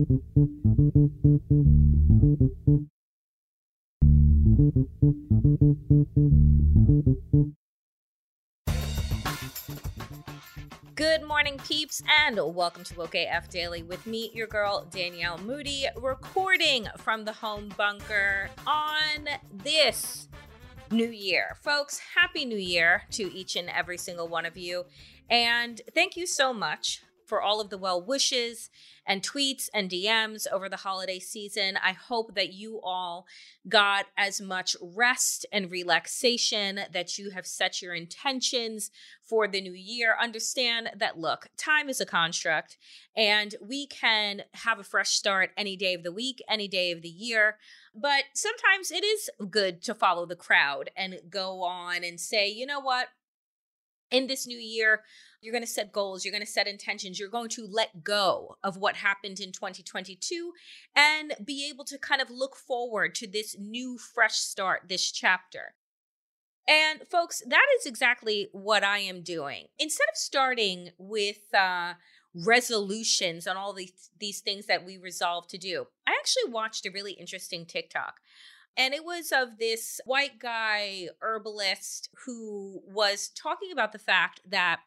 Good morning, peeps, and welcome to Woke AF Daily with me, your girl, Danielle Moody, recording from the home bunker on this new year. Folks, happy new year to each and every single one of you. And thank you so much for all of the well wishes and tweets and DMs over the holiday season. I hope that you all got as much rest and relaxation, that you have set your intentions for the new year. Understand that, look, time is a construct and we can have a fresh start any day of the week, any day of the year. But sometimes it is good to follow the crowd and go on and say, you know what? In this new year, you're going to set goals, you're going to set intentions, you're going to let go of what happened in 2022 and be able to kind of look forward to this new, fresh start, this chapter. And folks, that is exactly what I am doing. Instead of starting with uh, resolutions on all these, these things that we resolve to do, I actually watched a really interesting TikTok. And it was of this white guy herbalist who was talking about the fact that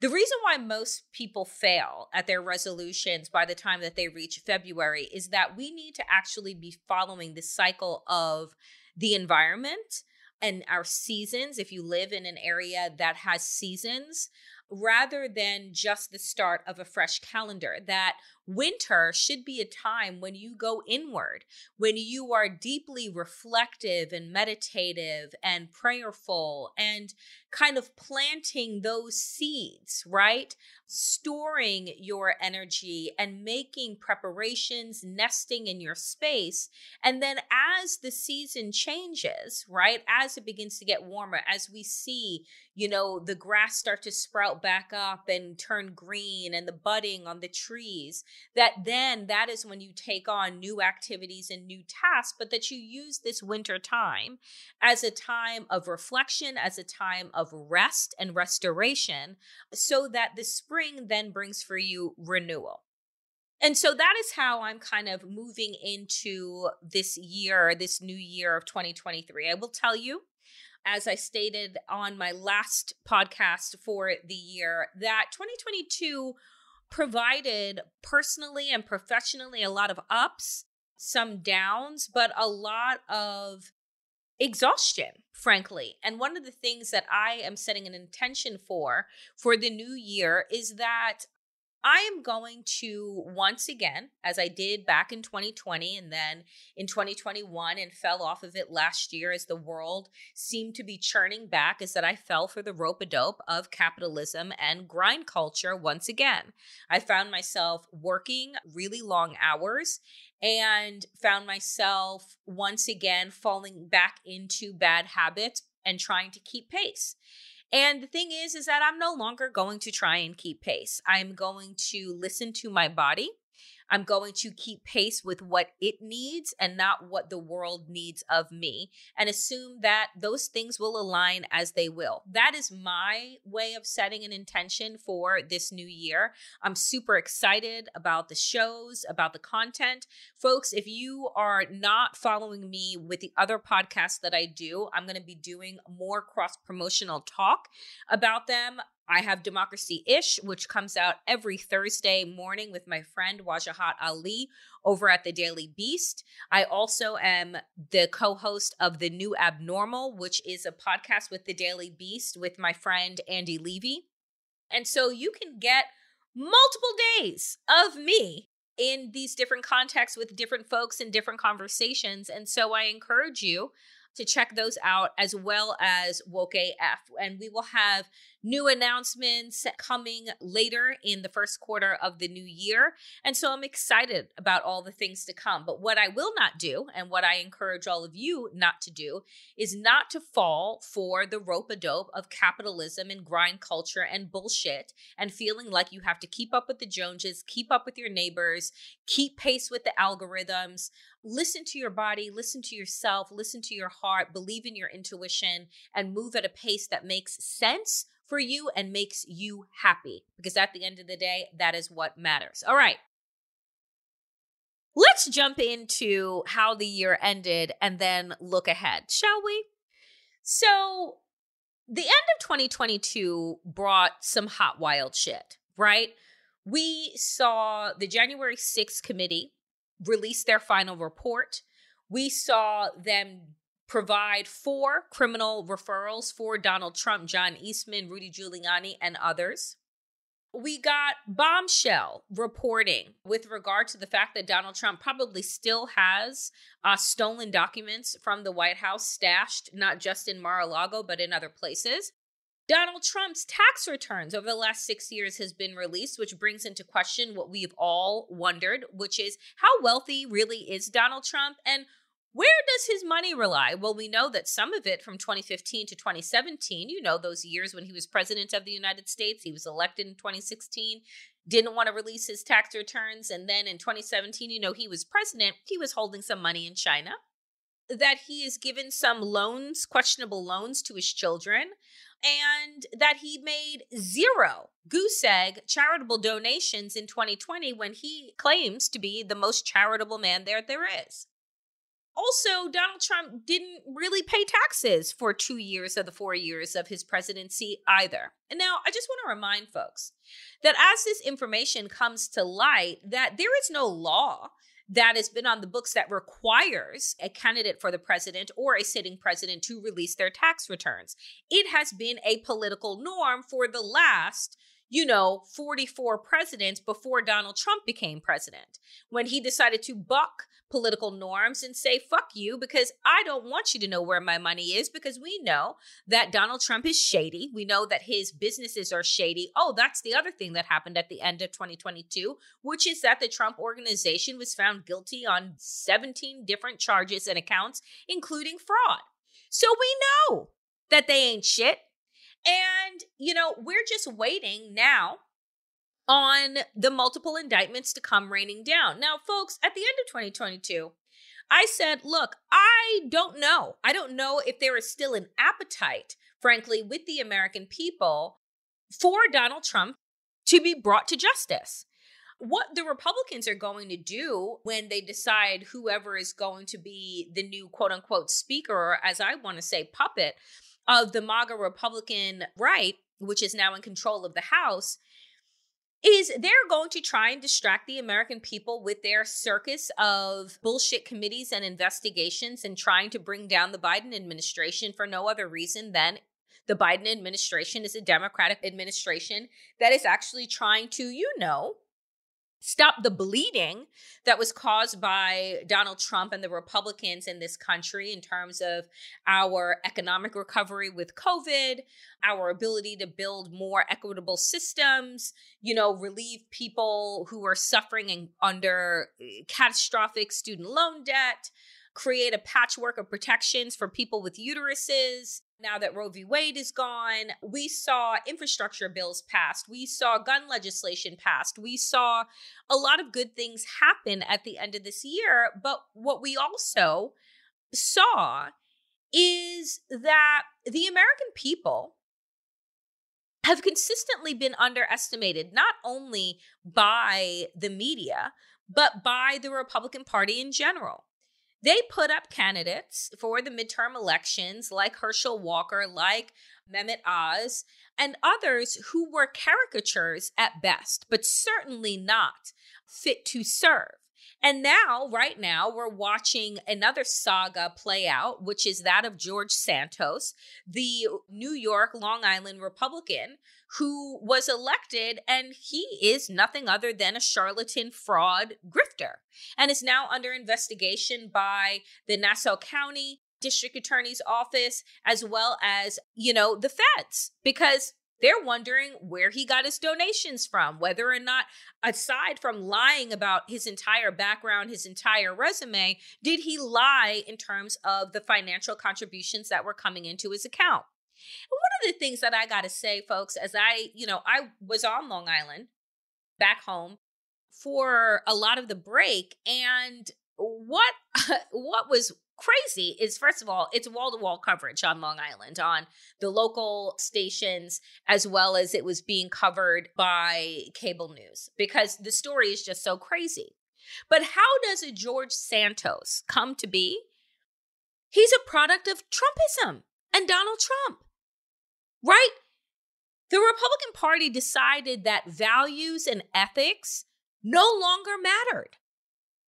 the reason why most people fail at their resolutions by the time that they reach February is that we need to actually be following the cycle of the environment and our seasons. If you live in an area that has seasons, rather than just the start of a fresh calendar, that winter should be a time when you go inward, when you are deeply reflective and meditative and prayerful and kind of planting those seeds, right? Storing your energy and making preparations, nesting in your space. And then as the season changes, right? As it begins to get warmer, as we see, you know, the grass start to sprout back up and turn green and the budding on the trees, that then that is when you take on new activities and new tasks, but that you use this winter time as a time of reflection, as a time of rest and restoration, so that the spring then brings for you renewal. And so that is how I'm kind of moving into this year, this new year of 2023. I will tell you, as I stated on my last podcast for the year, that 2022 provided personally and professionally a lot of ups, some downs, but a lot of exhaustion, frankly. And one of the things that I am setting an intention for for the new year is that I am going to once again, as I did back in 2020 and then in 2021 and fell off of it last year as the world seemed to be churning back, is that I fell for the rope a dope of capitalism and grind culture once again. I found myself working really long hours and found myself once again falling back into bad habits and trying to keep pace. And the thing is, is that I'm no longer going to try and keep pace. I'm going to listen to my body. I'm going to keep pace with what it needs and not what the world needs of me, and assume that those things will align as they will. That is my way of setting an intention for this new year. I'm super excited about the shows, about the content. Folks, if you are not following me with the other podcasts that I do, I'm going to be doing more cross promotional talk about them. I have Democracy Ish, which comes out every Thursday morning with my friend Wajahat Ali over at the Daily Beast. I also am the co host of The New Abnormal, which is a podcast with the Daily Beast with my friend Andy Levy. And so you can get multiple days of me in these different contexts with different folks and different conversations. And so I encourage you to check those out as well as Woke AF. And we will have new announcements coming later in the first quarter of the new year. And so I'm excited about all the things to come. But what I will not do, and what I encourage all of you not to do, is not to fall for the rope a dope of capitalism and grind culture and bullshit and feeling like you have to keep up with the Joneses, keep up with your neighbors, keep pace with the algorithms. Listen to your body, listen to yourself, listen to your heart, believe in your intuition, and move at a pace that makes sense for you and makes you happy. Because at the end of the day, that is what matters. All right. Let's jump into how the year ended and then look ahead, shall we? So, the end of 2022 brought some hot, wild shit, right? We saw the January 6th committee release their final report. We saw them provide four criminal referrals for Donald Trump, John Eastman, Rudy Giuliani, and others. We got bombshell reporting with regard to the fact that Donald Trump probably still has uh, stolen documents from the White House stashed, not just in Mar a Lago, but in other places. Donald Trump's tax returns over the last six years has been released, which brings into question what we've all wondered, which is how wealthy really is Donald Trump and where does his money rely? Well, we know that some of it from 2015 to 2017, you know, those years when he was president of the United States, he was elected in 2016, didn't want to release his tax returns. And then in 2017, you know, he was president, he was holding some money in China. That he has given some loans, questionable loans to his children, and that he made zero goose egg charitable donations in 2020 when he claims to be the most charitable man there there is. Also, Donald Trump didn't really pay taxes for two years of the four years of his presidency either. And now I just want to remind folks that as this information comes to light, that there is no law that has been on the books that requires a candidate for the president or a sitting president to release their tax returns. It has been a political norm for the last you know, 44 presidents before Donald Trump became president, when he decided to buck political norms and say, fuck you, because I don't want you to know where my money is, because we know that Donald Trump is shady. We know that his businesses are shady. Oh, that's the other thing that happened at the end of 2022, which is that the Trump organization was found guilty on 17 different charges and accounts, including fraud. So we know that they ain't shit. And, you know, we're just waiting now on the multiple indictments to come raining down. Now, folks, at the end of 2022, I said, look, I don't know. I don't know if there is still an appetite, frankly, with the American people for Donald Trump to be brought to justice. What the Republicans are going to do when they decide whoever is going to be the new quote unquote speaker, or as I want to say, puppet of the MAGA Republican right, which is now in control of the House, is they're going to try and distract the American people with their circus of bullshit committees and investigations and trying to bring down the Biden administration for no other reason than the Biden administration is a Democratic administration that is actually trying to, you know, stop the bleeding that was caused by Donald Trump and the Republicans in this country in terms of our economic recovery with COVID, our ability to build more equitable systems, you know, relieve people who are suffering under eh, catastrophic student loan debt, create a patchwork of protections for people with uteruses now that Roe v. Wade is gone, we saw infrastructure bills passed. We saw gun legislation passed. We saw a lot of good things happen at the end of this year. But what we also saw is that the American people have consistently been underestimated, not only by the media, but by the Republican Party in general. They put up candidates for the midterm elections like Herschel Walker, like Mehmet Oz, and others who were caricatures at best, but certainly not fit to serve. And now, right now, we're watching another saga play out, which is that of George Santos, the New York, Long Island Republican who was elected, and he is nothing other than a charlatan fraud grifter and is now under investigation by the Nassau County District Attorney's Office as well as, you know, the feds because they're wondering where he got his donations from, whether or not, aside from lying about his entire background, his entire resume, did he lie in terms of the financial contributions that were coming into his account? One of the things that I got to say, folks, as I, you know, I was on Long Island back home for a lot of the break and what what was crazy is first of all it's wall-to-wall coverage on long island on the local stations as well as it was being covered by cable news because the story is just so crazy. But how does a george santos come to be? He's a product of trumpism and donald trump right the republican party decided that values and ethics no longer mattered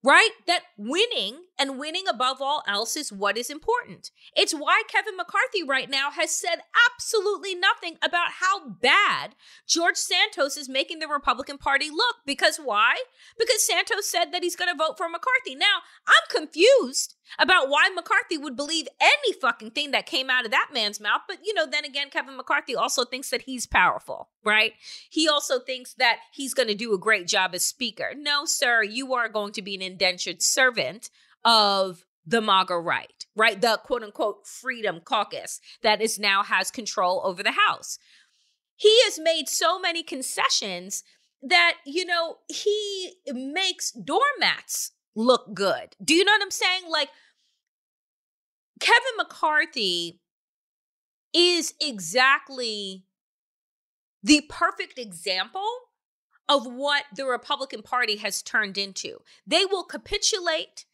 right? That winning and winning above all else is what is important. It's why Kevin McCarthy right now has said absolutely nothing about how bad George Santos is making the Republican Party look. Because why? Because Santos said that he's going to vote for McCarthy. Now, I'm confused about why McCarthy would believe any fucking thing that came out of that man's mouth. But, you know, then again, Kevin McCarthy also thinks that he's powerful, right? He also thinks that he's going to do a great job as speaker. No, sir, you are going to be an indentured servant of the MAGA right, right? The quote unquote freedom caucus that is now has control over the House. He has made so many concessions that, you know, he makes doormats look good. Do you know what I'm saying? Like, Kevin McCarthy is exactly the perfect example of what the Republican Party has turned into. They will capitulate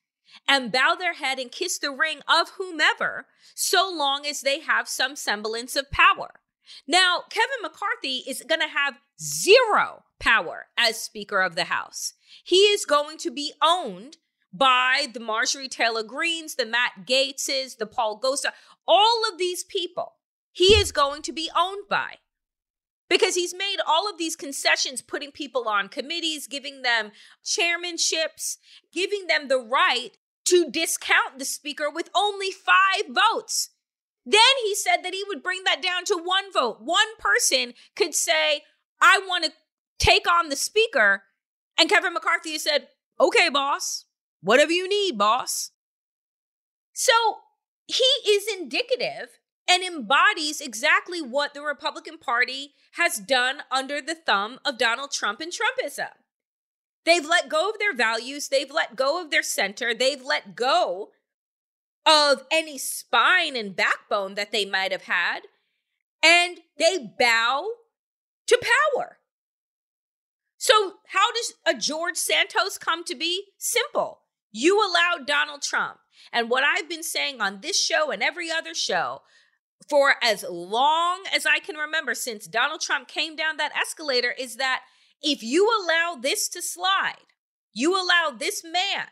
and bow their head and kiss the ring of whomever so long as they have some semblance of power. Now, Kevin McCarthy is going to have zero power as Speaker of the House. He is going to be owned by the Marjorie Taylor Greens, the Matt Gaetzes, the Paul Gosar, all of these people. He is going to be owned by because he's made all of these concessions, putting people on committees, giving them chairmanships, giving them the right to discount the speaker with only five votes. Then he said that he would bring that down to one vote. One person could say, I want to take on the speaker. And Kevin McCarthy said, okay, boss, whatever you need, boss. So he is indicative and embodies exactly what the Republican Party has done under the thumb of Donald Trump and Trumpism. They've let go of their values, they've let go of their center, they've let go of any spine and backbone that they might have had, and they bow to power. So, how does a George Santos come to be? Simple. You allowed Donald Trump. And what I've been saying on this show and every other show for as long as I can remember since Donald Trump came down that escalator is that if you allow this to slide, you allow this man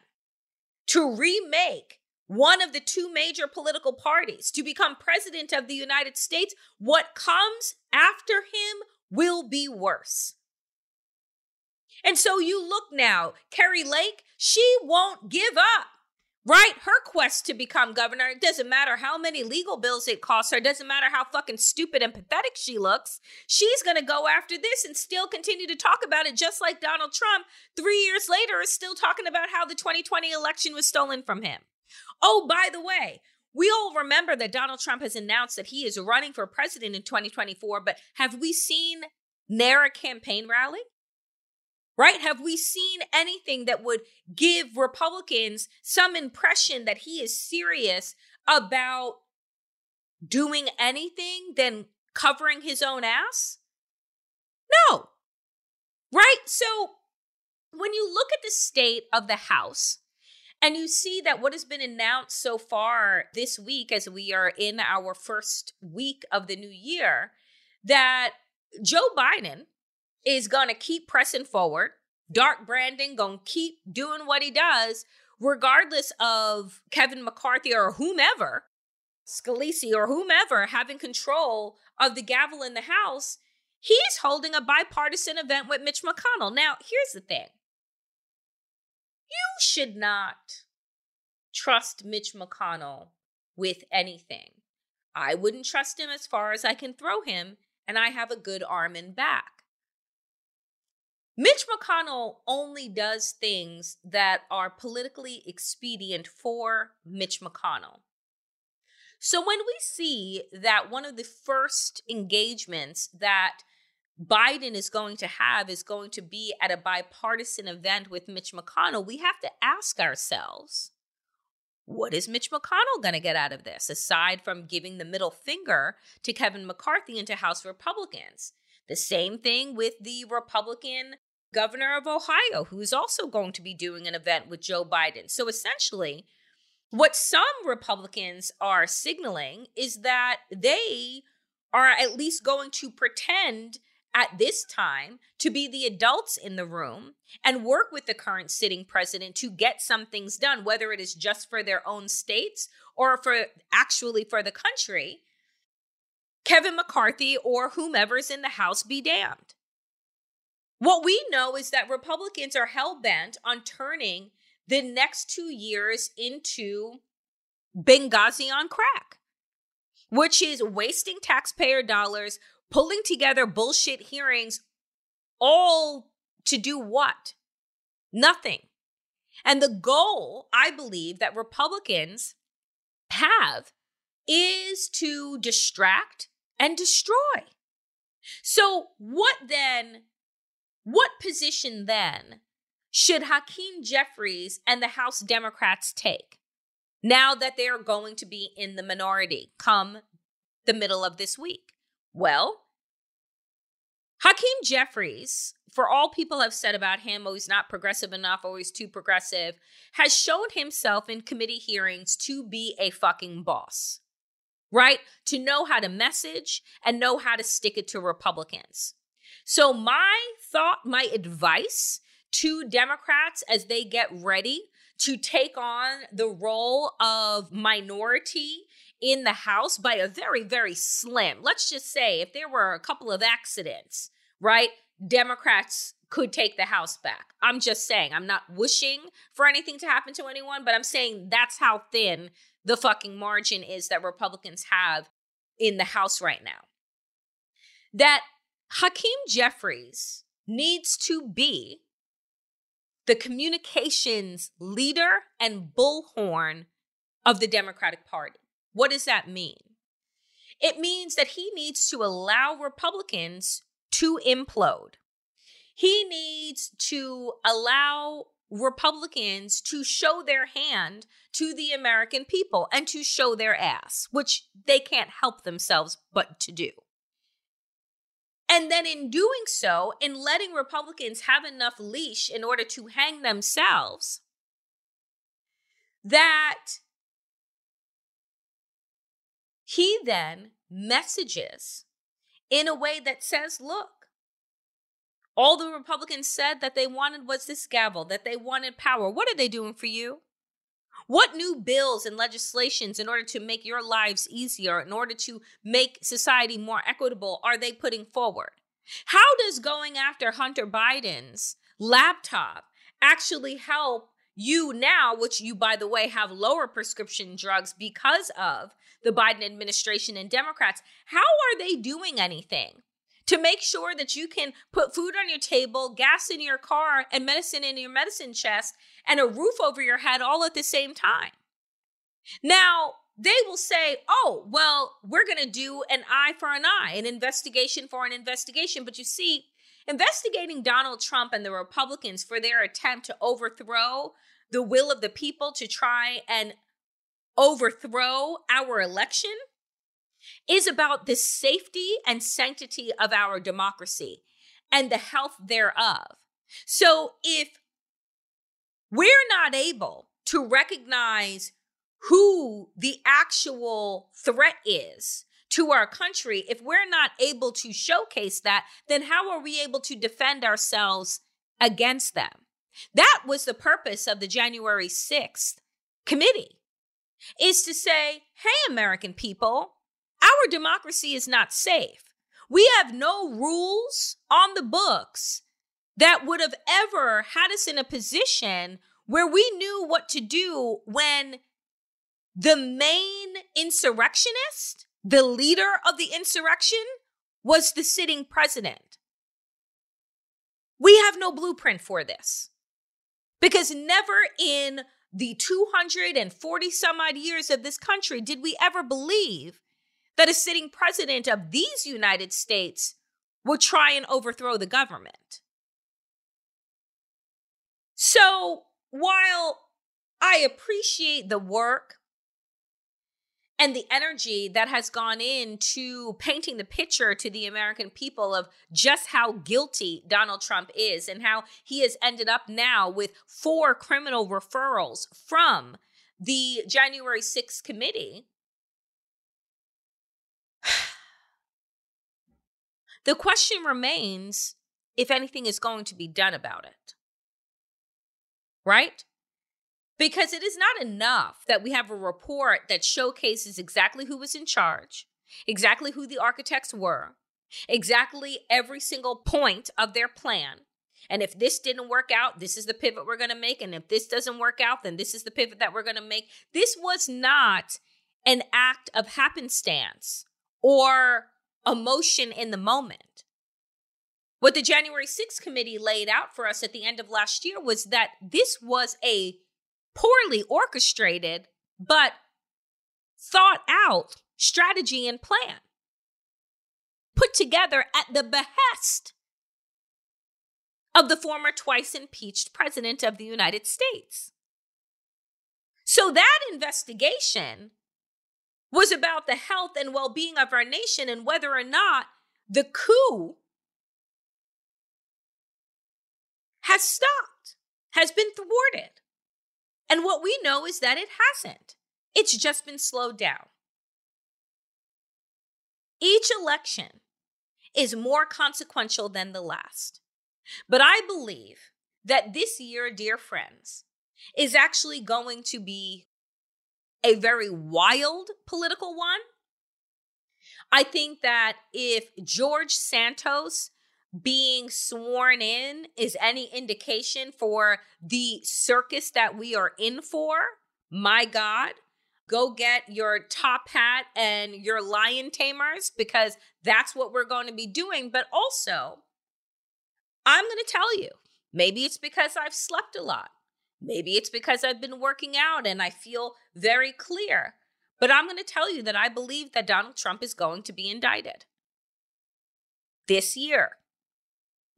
to remake one of the two major political parties to become president of the United States, what comes after him will be worse. And so you look now, Kari Lake, she won't give up right? Her quest to become governor, it doesn't matter how many legal bills it costs her, it doesn't matter how fucking stupid and pathetic she looks. She's to go after this and still continue to talk about it, just like Donald Trump, three years later, is still talking about how the 2020 election was stolen from him. Oh, by the way, we all remember that Donald Trump has announced that he is running for president in 2024, but have we seen ne'er a campaign rally? Right? Have we seen anything that would give Republicans some impression that he is serious about doing anything than covering his own ass? No. Right? So when you look at the state of the House, and you see that what has been announced so far this week, as we are in our first week of the new year, that Joe Biden is going to keep pressing forward. Dark Brandon going to keep doing what he does, regardless of Kevin McCarthy or whomever, Scalise or whomever having control of the gavel in the House. He's holding a bipartisan event with Mitch McConnell. Now, here's the thing you should not trust Mitch McConnell with anything. I wouldn't trust him as far as I can throw him, and I have a good arm and back. Mitch McConnell only does things that are politically expedient for Mitch McConnell. So when we see that one of the first engagements that Biden is going to have is going to be at a bipartisan event with Mitch McConnell, we have to ask ourselves what is Mitch McConnell going to get out of this, aside from giving the middle finger to Kevin McCarthy and to House Republicans? The same thing with the Republican governor of Ohio, who is also going to be doing an event with Joe Biden. So essentially, what some Republicans are signaling is that they are at least going to pretend at this time to be the adults in the room and work with the current sitting president to get some things done, whether it is just for their own states or for actually for the country. Kevin McCarthy or whomever's in the House be damned. What we know is that Republicans are hell bent on turning the next two years into Benghazi on crack, which is wasting taxpayer dollars, pulling together bullshit hearings, all to do what? Nothing. And the goal, I believe, that Republicans have is to distract and destroy. So, what then, what position then should Hakeem Jeffries and the House Democrats take now that they are going to be in the minority come the middle of this week? Well, Hakeem Jeffries, for all people have said about him, oh, he's not progressive enough, oh, he's too progressive, has shown himself in committee hearings to be a fucking boss, right? To know how to message and know how to stick it to Republicans. So, my thought, my advice to Democrats as they get ready to take on the role of minority in the House by a very, very slim. Let's just say if there were a couple of accidents, right? Democrats could take the House back. I'm just saying, I'm not wishing for anything to happen to anyone, but I'm saying that's how thin the fucking margin is that Republicans have in the House right now. That Hakeem Jeffries needs to be the communications leader and bullhorn of the Democratic Party. What does that mean? It means that he needs to allow Republicans to implode. He needs to allow Republicans to show their hand to the American people and to show their ass, which they can't help themselves but to do. And then in doing so, in letting Republicans have enough leash in order to hang themselves, that he then messages in a way that says, look, all the Republicans said that they wanted was this gavel, that they wanted power. What are they doing for you? What new bills and legislations, in order to make your lives easier, in order to make society more equitable, are they putting forward? How does going after Hunter Biden's laptop actually help you now, which you, by the way, have lower prescription drugs because of the Biden administration and Democrats? How are they doing anything? to make sure that you can put food on your table, gas in your car, and medicine in your medicine chest, and a roof over your head all at the same time. Now, they will say, oh, well, we're going to do an eye for an eye, an investigation for an investigation. But you see, investigating Donald Trump and the Republicans for their attempt to overthrow the will of the people to try and overthrow our election is about the safety and sanctity of our democracy and the health thereof. So if we're not able to recognize who the actual threat is to our country, if we're not able to showcase that, then how are we able to defend ourselves against them? That was the purpose of the January 6th committee is to say, hey, American people, our democracy is not safe. We have no rules on the books that would have ever had us in a position where we knew what to do when the main insurrectionist, the leader of the insurrection, was the sitting president. We have no blueprint for this because never in the 240 some odd years of this country did we ever believe that a sitting president of these United States would try and overthrow the government. So while I appreciate the work and the energy that has gone into painting the picture to the American people of just how guilty Donald Trump is and how he has ended up now with four criminal referrals from the January 6th committee. the question remains if anything is going to be done about it. Right? Because it is not enough that we have a report that showcases exactly who was in charge, exactly who the architects were, exactly every single point of their plan. And if this didn't work out, this is the pivot we're going to make. And if this doesn't work out, then this is the pivot that we're going to make. This was not an act of happenstance or emotion in the moment. What the January 6th committee laid out for us at the end of last year was that this was a poorly orchestrated, but thought out strategy and plan put together at the behest of the former twice impeached president of the United States. So that investigation was about the health and well being of our nation and whether or not the coup has stopped, has been thwarted. And what we know is that it hasn't. It's just been slowed down. Each election is more consequential than the last. But I believe that this year, dear friends, is actually going to be a very wild political one. I think that if George Santos being sworn in is any indication for the circus that we are in for, my God, go get your top hat and your lion tamers because that's what we're going to be doing. But also, I'm going to tell you, maybe it's because I've slept a lot. Maybe it's because I've been working out and I feel very clear. But I'm going to tell you that I believe that Donald Trump is going to be indicted this year.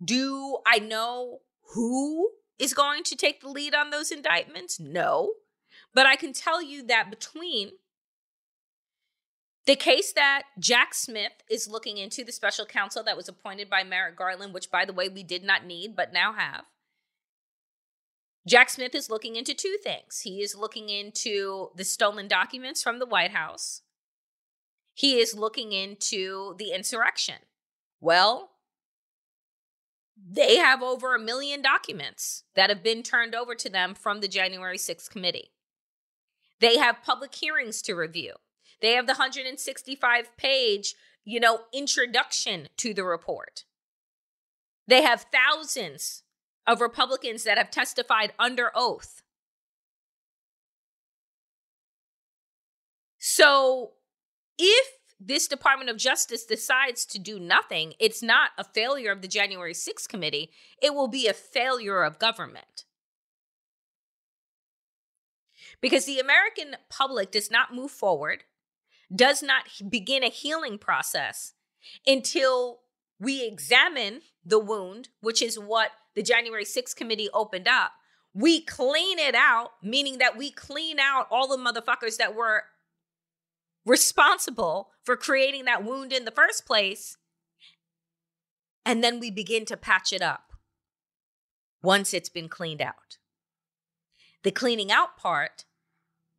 Do I know who is going to take the lead on those indictments? No. But I can tell you that between the case that Jack Smith is looking into, the special counsel that was appointed by Merrick Garland, which, by the way, we did not need but now have. Jack Smith is looking into two things. He is looking into the stolen documents from the White House. He is looking into the insurrection. Well, they have over a million documents that have been turned over to them from the January 6th committee. They have public hearings to review. They have the 165 page, you know, introduction to the report. They have thousands of Republicans that have testified under oath. So, if this Department of Justice decides to do nothing, it's not a failure of the January 6th committee, it will be a failure of government. Because the American public does not move forward, does not begin a healing process until we examine the wound, which is what the January 6th committee opened up. We clean it out, meaning that we clean out all the motherfuckers that were responsible for creating that wound in the first place. And then we begin to patch it up once it's been cleaned out. The cleaning out part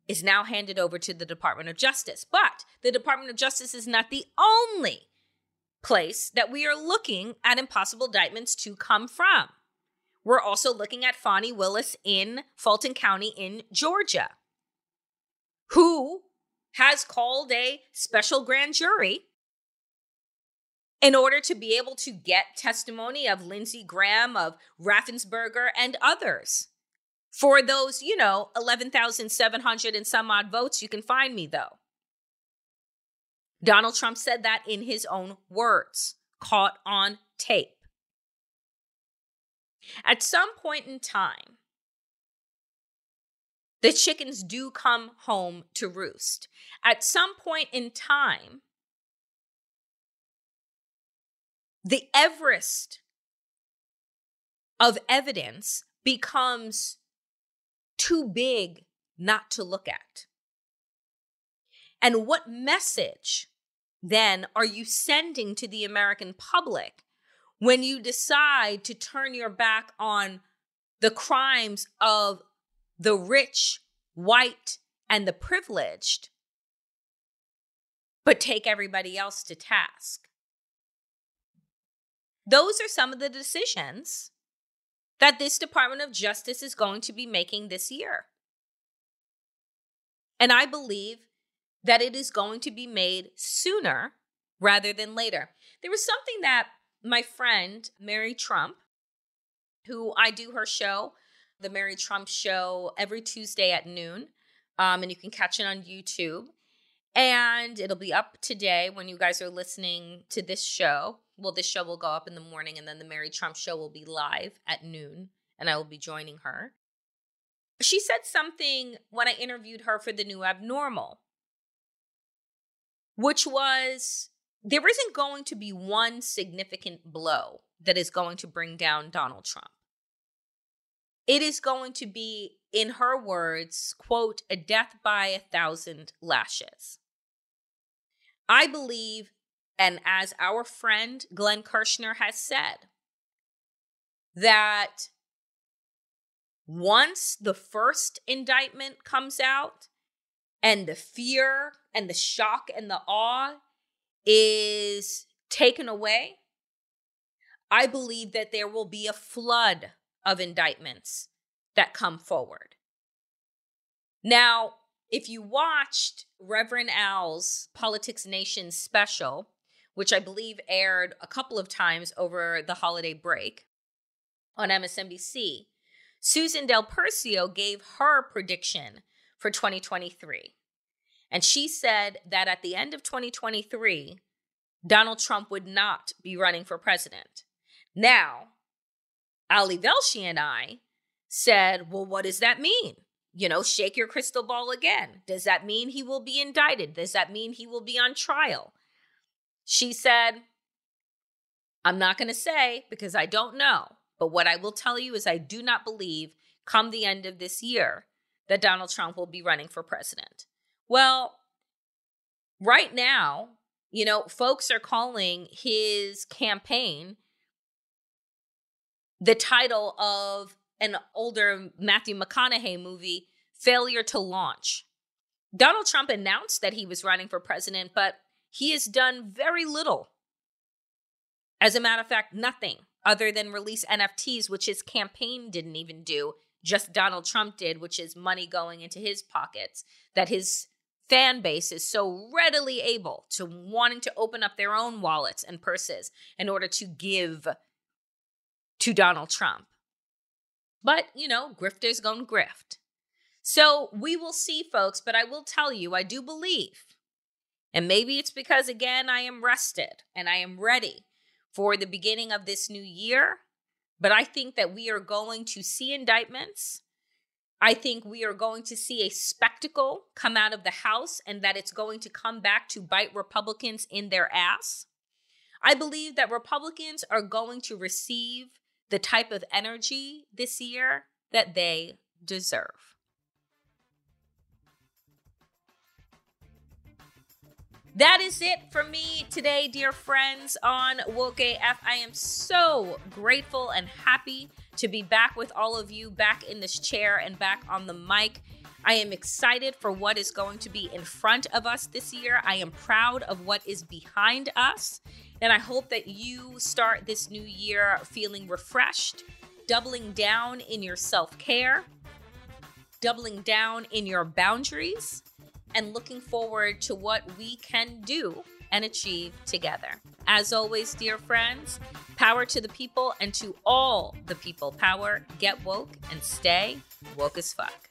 is now handed over to the Department of Justice. But the Department of Justice is not the only place that we are looking at impossible indictments to come from. We're also looking at Fani Willis in Fulton County in Georgia, who has called a special grand jury in order to be able to get testimony of Lindsey Graham, of Raffensperger, and others. For those, you know, 11,700 and some odd votes, you can find me though. Donald Trump said that in his own words, caught on tape. At some point in time, the chickens do come home to roost. At some point in time, the Everest of evidence becomes too big not to look at. And what message then are you sending to the American public when you decide to turn your back on the crimes of the rich, white, and the privileged, but take everybody else to task? Those are some of the decisions that this Department of Justice is going to be making this year. And I believe that it is going to be made sooner rather than later. There was something that my friend, Mary Trump, who I do her show, the Mary Trump Show, every Tuesday at noon. Um, and you can catch it on YouTube. And it'll be up today when you guys are listening to this show. Well, this show will go up in the morning, and then the Mary Trump show will be live at noon, and I will be joining her. She said something when I interviewed her for the new abnormal, which was there isn't going to be one significant blow that is going to bring down Donald Trump. It is going to be, in her words, quote, a death by a thousand lashes. I believe, and as our friend Glenn Kirschner has said, that once the first indictment comes out and the fear and the shock and the awe is taken away, I believe that there will be a flood of indictments that come forward. Now, if you watched Reverend Al's Politics Nation special, which I believe aired a couple of times over the holiday break on MSNBC, Susan Del Percio gave her prediction for 2023. And she said that at the end of 2023, Donald Trump would not be running for president. Now, Ali Velshi and I said, well, what does that mean? You know, shake your crystal ball again. Does that mean he will be indicted? Does that mean he will be on trial? She said, I'm not going to say because I don't know. But what I will tell you is I do not believe, come the end of this year, that Donald Trump will be running for president. Well, right now, you know, folks are calling his campaign the title of an older Matthew McConaughey movie, Failure to Launch. Donald Trump announced that he was running for president, but he has done very little. As a matter of fact, nothing other than release NFTs, which his campaign didn't even do, just Donald Trump did, which is money going into his pockets that his fan base is so readily able to wanting to open up their own wallets and purses in order to give to Donald Trump. But, you know, grifters gonna grift. So we will see, folks, but I will tell you, I do believe, and maybe it's because, again, I am rested and I am ready for the beginning of this new year. But I think that we are going to see indictments I think we are going to see a spectacle come out of the House and that it's going to come back to bite Republicans in their ass. I believe that Republicans are going to receive the type of energy this year that they deserve. That is it for me today, dear friends, on Woke AF. I am so grateful and happy to be back with all of you, back in this chair and back on the mic. I am excited for what is going to be in front of us this year. I am proud of what is behind us. And I hope that you start this new year feeling refreshed, doubling down in your self care, doubling down in your boundaries and looking forward to what we can do and achieve together. As always, dear friends, power to the people and to all the people power. Get woke and stay woke as fuck.